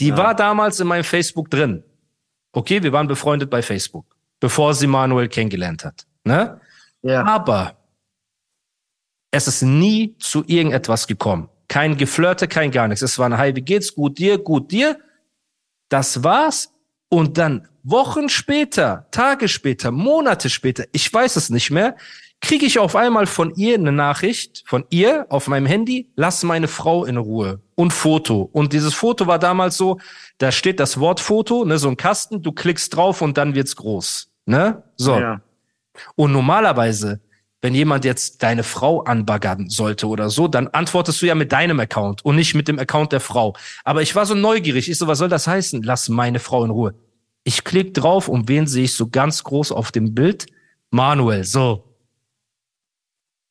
Die ja. war damals in meinem Facebook drin. Okay, wir waren befreundet bei Facebook, bevor sie Manuel kennengelernt hat. Ne? Ja. Aber es ist nie zu irgendetwas gekommen. Kein Geflirte, kein gar nichts. Es war ein Hi, wie geht's? Gut dir, gut dir. Das war's. Und dann Wochen später, Tage später, Monate später, ich weiß es nicht mehr, kriege ich auf einmal von ihr eine Nachricht, von ihr auf meinem Handy, lass meine Frau in Ruhe und Foto. Und dieses Foto war damals so, da steht das Wort Foto, ne, so ein Kasten, du klickst drauf und dann wird's groß. Ne? So. Ja. Und normalerweise, wenn jemand jetzt deine Frau anbaggern sollte oder so, dann antwortest du ja mit deinem Account und nicht mit dem Account der Frau. Aber ich war so neugierig. Ich so, was soll das heißen? Lass meine Frau in Ruhe. Ich klick drauf und wen sehe ich so ganz groß auf dem Bild? Manuel, so.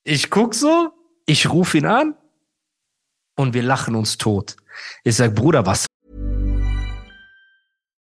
Ich guck so, ich rufe ihn an und wir lachen uns tot. Ich sag, Bruder, was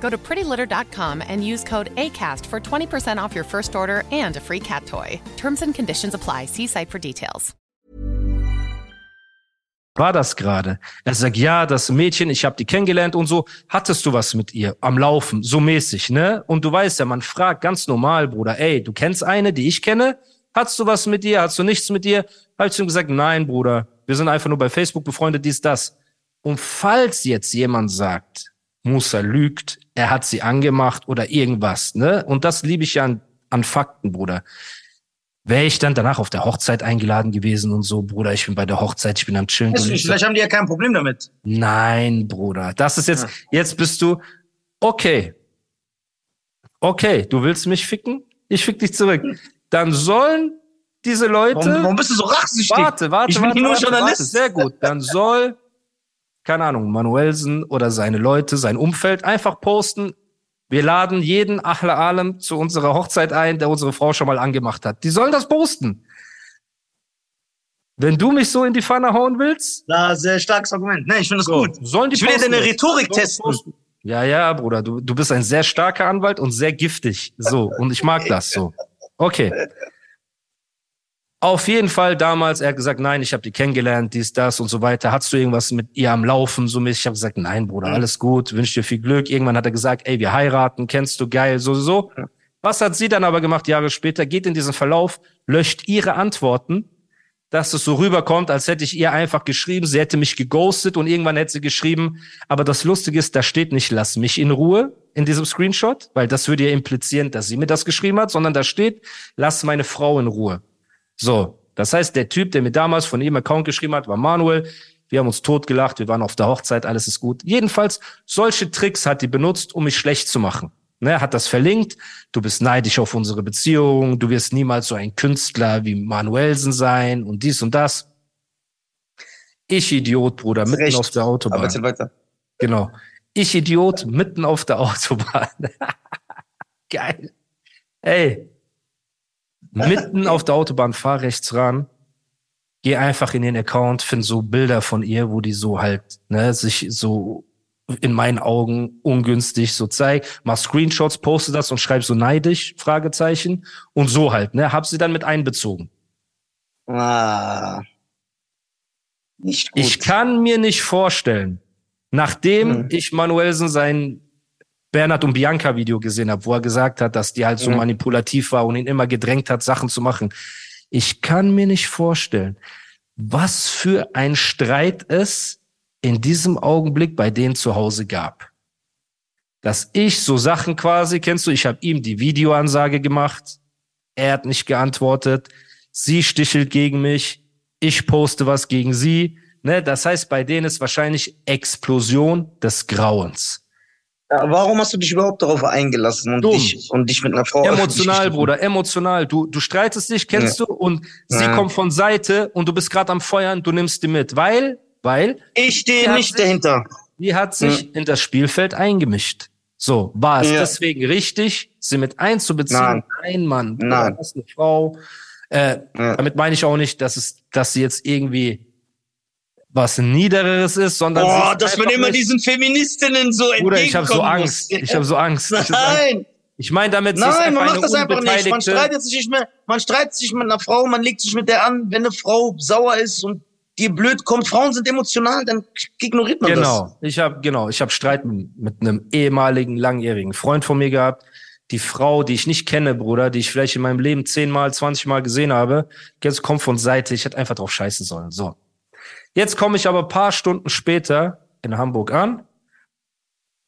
Go to prettylitter.com and use code ACAST for 20% off your first order and a free cat toy. Terms and conditions apply. See site for details. War das gerade? Er sagt, ja, das Mädchen, ich habe die kennengelernt und so. Hattest du was mit ihr am Laufen, so mäßig, ne? Und du weißt ja, man fragt ganz normal, Bruder, ey, du kennst eine, die ich kenne? Hattest du was mit ihr? Hast du nichts mit ihr? Hab ich ihm gesagt, nein, Bruder, wir sind einfach nur bei Facebook befreundet, dies, das. Und falls jetzt jemand sagt, Musa lügt, er hat sie angemacht oder irgendwas, ne? Und das liebe ich ja an, an Fakten, Bruder. Wäre ich dann danach auf der Hochzeit eingeladen gewesen und so, Bruder, ich bin bei der Hochzeit, ich bin am Chillen. Nicht, vielleicht haben die ja kein Problem damit. Nein, Bruder. Das ist jetzt, ja. jetzt bist du, okay. Okay, du willst mich ficken? Ich fick dich zurück. Dann sollen diese Leute. Warum, warum bist du so rachsüchtig? Warte, warte, ich bin warte, nur warte, Journalist. Warte. Sehr gut. Dann soll keine Ahnung, Manuelsen oder seine Leute, sein Umfeld einfach posten. Wir laden jeden Achle Alem zu unserer Hochzeit ein, der unsere Frau schon mal angemacht hat. Die sollen das posten. Wenn du mich so in die Pfanne hauen willst. Na, sehr starkes Argument. Nee, ich finde das so, gut. Sollen die ich will ja deine Rhetorik testen. Ja, ja, Bruder, du, du bist ein sehr starker Anwalt und sehr giftig. So, und ich mag das so. Okay. Auf jeden Fall damals, er hat gesagt, nein, ich habe die kennengelernt, dies, das und so weiter. Hattest du irgendwas mit ihr am Laufen? So mäßig. Ich habe gesagt, nein, Bruder, alles gut, wünsche dir viel Glück. Irgendwann hat er gesagt, ey, wir heiraten, kennst du, geil, so, so. Was hat sie dann aber gemacht, Jahre später? Geht in diesen Verlauf, löscht ihre Antworten, dass es so rüberkommt, als hätte ich ihr einfach geschrieben, sie hätte mich geghostet und irgendwann hätte sie geschrieben. Aber das Lustige ist, da steht nicht, lass mich in Ruhe in diesem Screenshot, weil das würde ja implizieren, dass sie mir das geschrieben hat, sondern da steht, lass meine Frau in Ruhe. So, das heißt, der Typ, der mir damals von ihm Account geschrieben hat, war Manuel. Wir haben uns totgelacht, wir waren auf der Hochzeit, alles ist gut. Jedenfalls, solche Tricks hat die benutzt, um mich schlecht zu machen. Ne, hat das verlinkt, du bist neidisch auf unsere Beziehung, du wirst niemals so ein Künstler wie Manuelsen sein und dies und das. Ich Idiot, Bruder, mitten Recht. auf der Autobahn. Aber weiter. Genau. Ich Idiot, mitten auf der Autobahn. Geil. Ey, mitten auf der Autobahn, fahr rechts ran, geh einfach in den Account, find so Bilder von ihr, wo die so halt, ne, sich so in meinen Augen ungünstig so zeigt, mach Screenshots, poste das und schreib so neidisch, Fragezeichen, und so halt, ne, hab sie dann mit einbezogen. Ah. Nicht gut. Ich kann mir nicht vorstellen, nachdem hm. ich Manuelsen sein Bernhard und Bianca Video gesehen habe, wo er gesagt hat, dass die halt so mhm. manipulativ war und ihn immer gedrängt hat, Sachen zu machen. Ich kann mir nicht vorstellen, was für ein Streit es in diesem Augenblick bei denen zu Hause gab. Dass ich so Sachen quasi, kennst du, ich habe ihm die Videoansage gemacht, er hat nicht geantwortet, sie stichelt gegen mich, ich poste was gegen sie. Ne? Das heißt, bei denen ist wahrscheinlich Explosion des Grauens. Ja, warum hast du dich überhaupt darauf eingelassen und, dich, und dich mit einer Frau Emotional, Bruder, emotional. Du, du streitest dich, kennst ja. du, und sie ja. kommt von Seite und du bist gerade am Feuern, du nimmst die mit. Weil, weil. Ich stehe nicht sich, dahinter. Die hat sich hm. in das Spielfeld eingemischt. So, war es deswegen richtig, sie mit einzubeziehen? Nein, Nein Mann. Nein. Du hast eine Frau. Äh, ja. Damit meine ich auch nicht, dass es, dass sie jetzt irgendwie was Niedereres ist, sondern. Boah, dass man immer nicht, diesen Feministinnen so Bruder, ich habe so Angst. Ich habe so Angst. Nein. Ich meine damit, Nein, man macht das einfach nicht. Man streitet sich nicht mehr, man streitet sich mit einer Frau, man legt sich mit der an, wenn eine Frau sauer ist und dir blöd kommt. Frauen sind emotional, dann ignoriert man genau. das. Genau. Ich habe genau, ich habe Streit mit einem ehemaligen langjährigen Freund von mir gehabt. Die Frau, die ich nicht kenne, Bruder, die ich vielleicht in meinem Leben zehnmal, zwanzigmal gesehen habe, jetzt kommt von Seite. Ich hätte einfach drauf scheißen sollen. So. Jetzt komme ich aber paar Stunden später in Hamburg an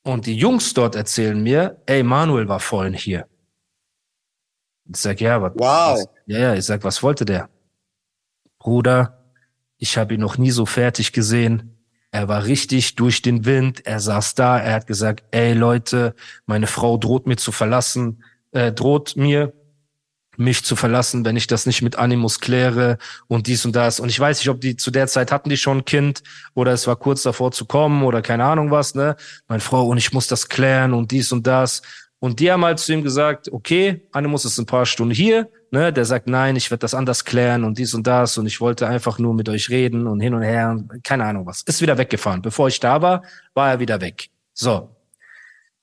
und die Jungs dort erzählen mir, ey, Manuel war vorhin hier. Ich sag, ja, was, wow. Was, ja, ja, ich sag, was wollte der? Bruder, ich habe ihn noch nie so fertig gesehen. Er war richtig durch den Wind. Er saß da. Er hat gesagt, ey Leute, meine Frau droht mir zu verlassen, äh, droht mir, mich zu verlassen, wenn ich das nicht mit Animus kläre und dies und das. Und ich weiß nicht, ob die zu der Zeit hatten die schon ein Kind oder es war kurz davor zu kommen oder keine Ahnung was, ne? Meine Frau und ich muss das klären und dies und das. Und die haben halt zu ihm gesagt, okay, Animus ist ein paar Stunden hier, ne? Der sagt, nein, ich werde das anders klären und dies und das und ich wollte einfach nur mit euch reden und hin und her und keine Ahnung was. Ist wieder weggefahren. Bevor ich da war, war er wieder weg. So.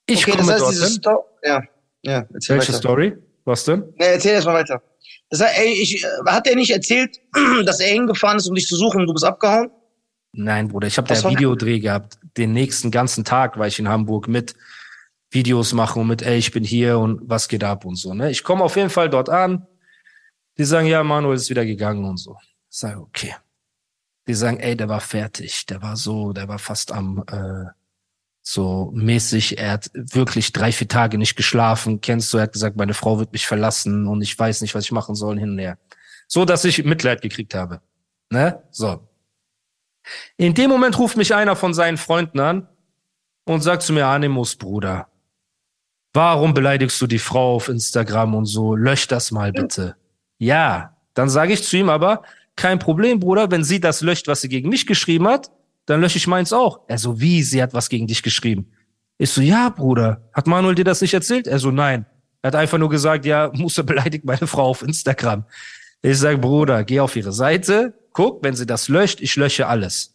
Ich okay, komme das heißt, dorthin. Sto ja, ja. Welche weiter. Story? Was denn? Nee, erzähl erst mal weiter. Das heißt, ey, ich, äh, hat er nicht erzählt, dass er hingefahren ist, um dich zu suchen und du bist abgehauen? Nein, Bruder, ich habe da Videodreh gehabt. Den nächsten ganzen Tag war ich in Hamburg mit Videos machen und mit, ey, ich bin hier und was geht ab und so. Ne? Ich komme auf jeden Fall dort an. Die sagen, ja, Manuel ist wieder gegangen und so. Ich sage, okay. Die sagen, ey, der war fertig, der war so, der war fast am äh, so mäßig, er hat wirklich drei, vier Tage nicht geschlafen, kennst du, er hat gesagt, meine Frau wird mich verlassen und ich weiß nicht, was ich machen soll, hin und her. So, dass ich Mitleid gekriegt habe. Ne? So. In dem Moment ruft mich einer von seinen Freunden an und sagt zu mir, Animus, Bruder, warum beleidigst du die Frau auf Instagram und so? Lösch das mal bitte. Ja, dann sage ich zu ihm aber, kein Problem, Bruder, wenn sie das löscht, was sie gegen mich geschrieben hat, dann lösche ich meins auch. Er so, wie? Sie hat was gegen dich geschrieben. Ich so, ja, Bruder. Hat Manuel dir das nicht erzählt? Er so, nein. Er hat einfach nur gesagt, ja, Musa beleidigt meine Frau auf Instagram. Ich sag, Bruder, geh auf ihre Seite, guck, wenn sie das löscht, ich lösche alles.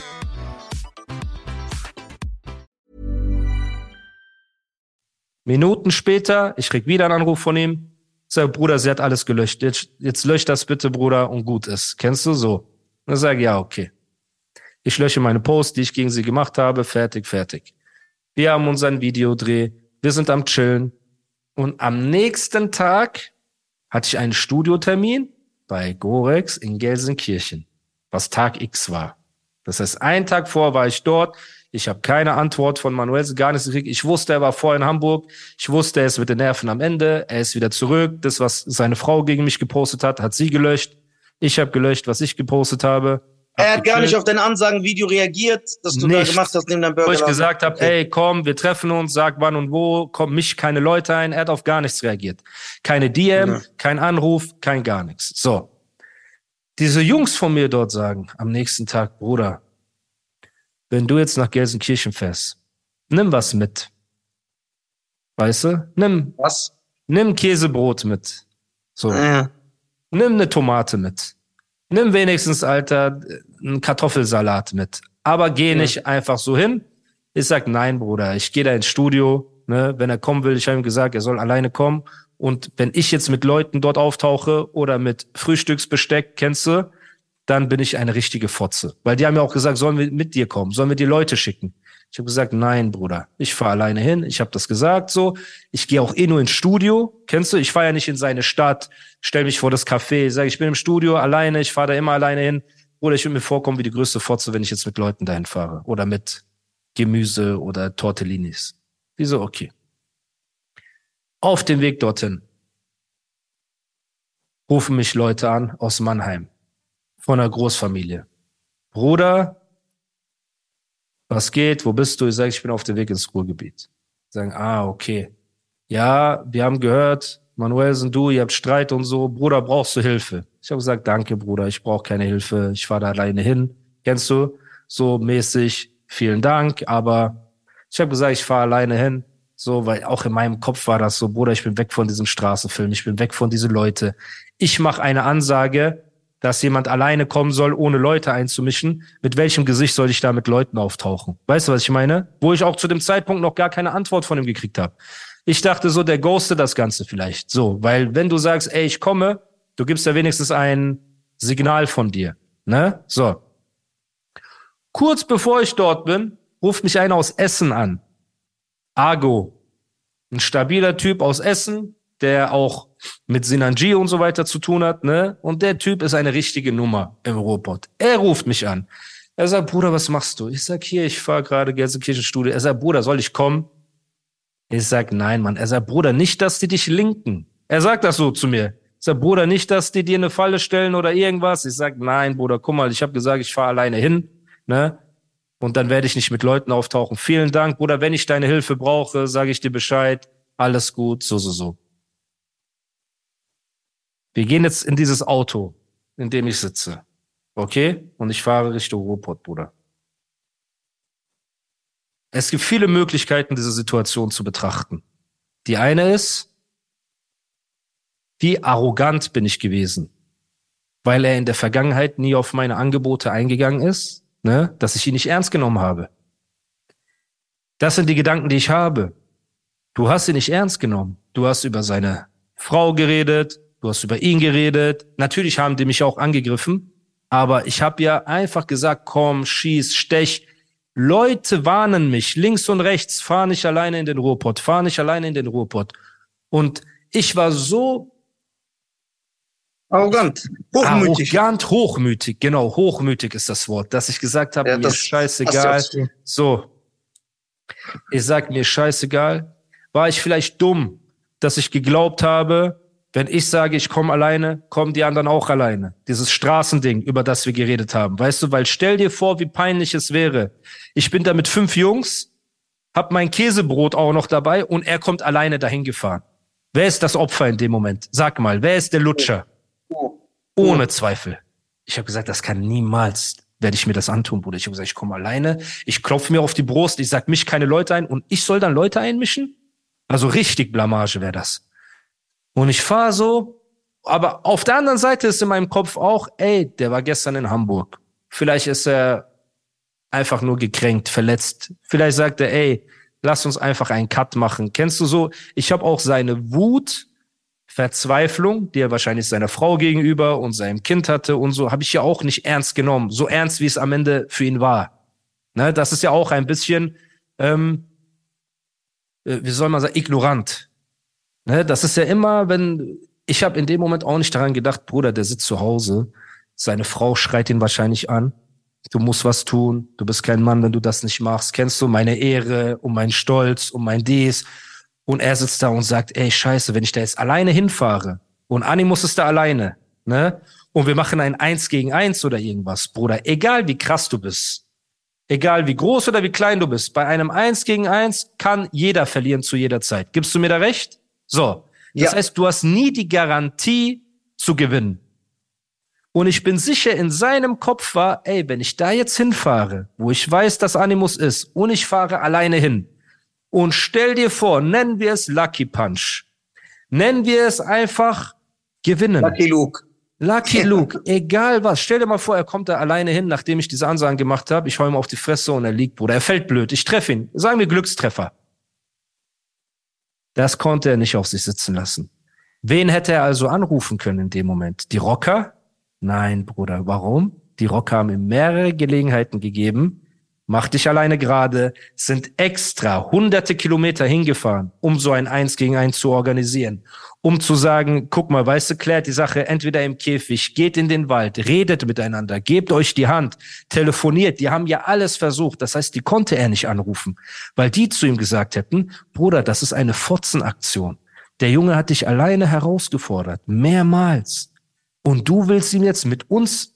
Minuten später, ich krieg wieder einen Anruf von ihm. Sag, Bruder, sie hat alles gelöscht. Jetzt, jetzt lösch das bitte, Bruder, und gut ist. Kennst du so? Und ich sage, ja, okay. Ich lösche meine Post, die ich gegen sie gemacht habe. Fertig, fertig. Wir haben unseren Videodreh. Wir sind am Chillen. Und am nächsten Tag hatte ich einen Studiotermin bei Gorex in Gelsenkirchen, was Tag X war. Das heißt, einen Tag vor war ich dort. Ich habe keine Antwort von Manuel, gar nichts gekriegt. Ich wusste, er war vorher in Hamburg. Ich wusste, er ist mit den Nerven am Ende. Er ist wieder zurück. Das, was seine Frau gegen mich gepostet hat, hat sie gelöscht. Ich habe gelöscht, was ich gepostet habe. Er hat gar nicht auf dein Ansagen-Video reagiert, das du Nichts. da gemacht hast neben deinem Burger. Wo ich gesagt habe, okay. ey, komm, wir treffen uns, sag wann und wo, kommt mich keine Leute ein. Er hat auf gar nichts reagiert. Keine DM, ja. kein Anruf, kein gar nichts. So. Diese Jungs von mir dort sagen am nächsten Tag, Bruder, wenn du jetzt nach Gelsenkirchen fährst, nimm was mit. Weißt du? Nimm. Was? Nimm Käsebrot mit. So. Ja. Nimm eine Tomate mit. Nimm wenigstens, Alter, einen Kartoffelsalat mit. Aber geh ja. nicht einfach so hin. Ich sag, nein, Bruder, ich gehe da ins Studio. Ne? Wenn er kommen will, ich habe ihm gesagt, er soll alleine kommen Und wenn ich jetzt mit Leuten dort auftauche oder mit Frühstücksbesteck, kennst du, dann bin ich eine richtige Fotze. Weil die haben ja auch gesagt, sollen wir mit dir kommen, sollen wir die Leute schicken. Ich habe gesagt, nein, Bruder, ich fahre alleine hin. Ich habe das gesagt so. Ich gehe auch eh nur ins Studio. Kennst du? Ich fahre ja nicht in seine Stadt, stell mich vor das Café, sage, ich bin im Studio alleine, ich fahre da immer alleine hin. Oder ich würde mir vorkommen wie die größte Fotze, wenn ich jetzt mit Leuten dahin fahre. Oder mit Gemüse oder Tortellinis. Wieso? Okay. Auf dem Weg dorthin rufen mich Leute an aus Mannheim von einer Großfamilie. Bruder, was geht, wo bist du? Ich sage, ich bin auf dem Weg ins Ruhrgebiet. Sagen, ah, okay. Ja, wir haben gehört, Manuel sind du, ihr habt Streit und so. Bruder, brauchst du Hilfe? Ich habe gesagt, danke, Bruder, ich brauche keine Hilfe. Ich fahre da alleine hin. Kennst du? So mäßig, vielen Dank. Aber ich habe gesagt, ich fahre alleine hin. So, weil auch in meinem Kopf war das so, Bruder, ich bin weg von diesem Straßenfilm, ich bin weg von diesen Leute. Ich mache eine Ansage, dass jemand alleine kommen soll, ohne Leute einzumischen, mit welchem Gesicht soll ich da mit Leuten auftauchen? Weißt du, was ich meine? Wo ich auch zu dem Zeitpunkt noch gar keine Antwort von ihm gekriegt habe. Ich dachte so, der ghostet das Ganze vielleicht. So, weil wenn du sagst, ey, ich komme, du gibst ja wenigstens ein Signal von dir. Ne? So. Kurz bevor ich dort bin, ruft mich einer aus Essen an. Argo. Ein stabiler Typ aus Essen, der auch mit Sinanji und so weiter zu tun hat, ne? Und der Typ ist eine richtige Nummer im Robot. Er ruft mich an. Er sagt, Bruder, was machst du? Ich sag, hier, ich fahre gerade Gelsenkirchenstudio. Er sagt, Bruder, soll ich kommen? Ich sag, nein, Mann. Er sagt, Bruder, nicht, dass die dich linken. Er sagt das so zu mir. Ich sag, Bruder, nicht, dass die dir eine Falle stellen oder irgendwas. Ich sag, nein, Bruder, guck mal, ich habe gesagt, ich fahre alleine hin, ne? Und dann werde ich nicht mit Leuten auftauchen. Vielen Dank, Bruder. Wenn ich deine Hilfe brauche, sage ich dir Bescheid. Alles gut, so, so, so. Wir gehen jetzt in dieses Auto, in dem ich sitze. Okay? Und ich fahre Richtung Ruhrpott, Bruder. Es gibt viele Möglichkeiten, diese Situation zu betrachten. Die eine ist, wie arrogant bin ich gewesen, weil er in der Vergangenheit nie auf meine Angebote eingegangen ist, ne, dass ich ihn nicht ernst genommen habe. Das sind die Gedanken, die ich habe. Du hast ihn nicht ernst genommen. Du hast über seine Frau geredet, du hast über ihn geredet. Natürlich haben die mich auch angegriffen, aber ich habe ja einfach gesagt, komm, schieß, stech. Leute warnen mich links und rechts, fahr nicht alleine in den Ruhrpott, fahr nicht alleine in den Ruhrpott. Und ich war so Arrogant, hochmütig. Arrogant, hochmütig, genau, hochmütig ist das Wort, dass ich gesagt habe, ja, mir ist scheißegal. So, ich sag mir scheißegal. War ich vielleicht dumm, dass ich geglaubt habe, wenn ich sage, ich komme alleine, kommen die anderen auch alleine. Dieses Straßending, über das wir geredet haben. Weißt du, weil stell dir vor, wie peinlich es wäre. Ich bin da mit fünf Jungs, hab mein Käsebrot auch noch dabei und er kommt alleine dahin gefahren. Wer ist das Opfer in dem Moment? Sag mal, wer ist der Lutscher? Ohne Zweifel. Ich habe gesagt, das kann niemals werde ich mir das antun, Bruder. Ich habe gesagt, ich komme alleine, ich klopfe mir auf die Brust, ich sag mich keine Leute ein und ich soll dann Leute einmischen? Also richtig Blamage wäre das. Und ich fahre so, aber auf der anderen Seite ist in meinem Kopf auch, ey, der war gestern in Hamburg. Vielleicht ist er einfach nur gekränkt, verletzt. Vielleicht sagt er, ey, lass uns einfach einen Cut machen. Kennst du so? Ich habe auch seine Wut, Verzweiflung, die er wahrscheinlich seiner Frau gegenüber und seinem Kind hatte und so, habe ich ja auch nicht ernst genommen. So ernst, wie es am Ende für ihn war. Ne, das ist ja auch ein bisschen, ähm, äh, wie soll man sagen, ignorant. Ne, das ist ja immer, wenn ich habe in dem Moment auch nicht daran gedacht, Bruder, der sitzt zu Hause, seine Frau schreit ihn wahrscheinlich an. Du musst was tun, du bist kein Mann, wenn du das nicht machst. Kennst du meine Ehre und mein Stolz und mein Dies? Und er sitzt da und sagt, ey, scheiße, wenn ich da jetzt alleine hinfahre und Animus ist da alleine, ne? Und wir machen ein Eins gegen Eins oder irgendwas, Bruder, egal wie krass du bist, egal wie groß oder wie klein du bist, bei einem Eins gegen Eins kann jeder verlieren zu jeder Zeit. Gibst du mir da recht? So. Das ja. heißt, du hast nie die Garantie zu gewinnen. Und ich bin sicher, in seinem Kopf war, ey, wenn ich da jetzt hinfahre, wo ich weiß, dass Animus ist, und ich fahre alleine hin, und stell dir vor, nennen wir es Lucky Punch. Nennen wir es einfach gewinnen. Lucky Luke. Lucky Luke, egal was. Stell dir mal vor, er kommt da alleine hin, nachdem ich diese Ansagen gemacht habe. Ich hau ihm auf die Fresse und er liegt, Bruder. Er fällt blöd. Ich treffe ihn. Sagen wir Glückstreffer. Das konnte er nicht auf sich sitzen lassen. Wen hätte er also anrufen können in dem Moment? Die Rocker? Nein, Bruder. Warum? Die Rocker haben ihm mehrere Gelegenheiten gegeben. Mach dich alleine gerade, sind extra hunderte Kilometer hingefahren, um so ein Eins gegen Eins zu organisieren. Um zu sagen, guck mal, weißt du, klärt die Sache entweder im Käfig, geht in den Wald, redet miteinander, gebt euch die Hand, telefoniert. Die haben ja alles versucht. Das heißt, die konnte er nicht anrufen, weil die zu ihm gesagt hätten, Bruder, das ist eine Fotzenaktion. Der Junge hat dich alleine herausgefordert, mehrmals. Und du willst ihn jetzt mit uns.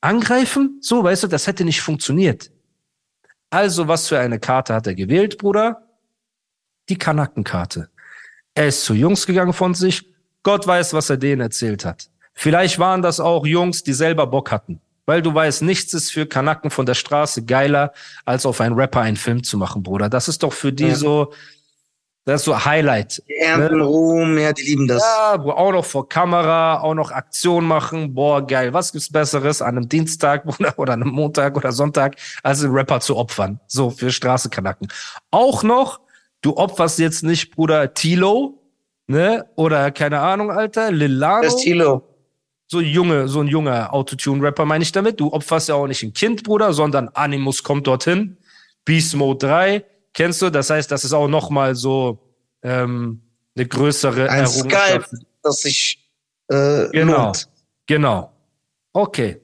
Angreifen? So, weißt du, das hätte nicht funktioniert. Also, was für eine Karte hat er gewählt, Bruder? Die Kanackenkarte. Er ist zu Jungs gegangen von sich. Gott weiß, was er denen erzählt hat. Vielleicht waren das auch Jungs, die selber Bock hatten. Weil du weißt, nichts ist für Kanacken von der Straße geiler, als auf einen Rapper einen Film zu machen, Bruder. Das ist doch für die ja. so, das ist so Highlight. Die ernten ne? Ruhm, ja, die lieben das. Ja, auch noch vor Kamera, auch noch Aktion machen. Boah, geil. Was gibt's Besseres an einem Dienstag oder, oder einem Montag oder Sonntag, als einen Rapper zu opfern? So, für Straßekanacken. Auch noch, du opferst jetzt nicht, Bruder, Tilo, ne? Oder keine Ahnung, Alter, Lilano. Das ist Tilo so junge, so ein junger Autotune-Rapper meine ich damit. Du opferst ja auch nicht ein Kind, Bruder, sondern Animus kommt dorthin. Beast Mode 3, kennst du? Das heißt, das ist auch nochmal so ähm, eine größere ein Skype, das sich äh, genau, lohnt. genau. Okay.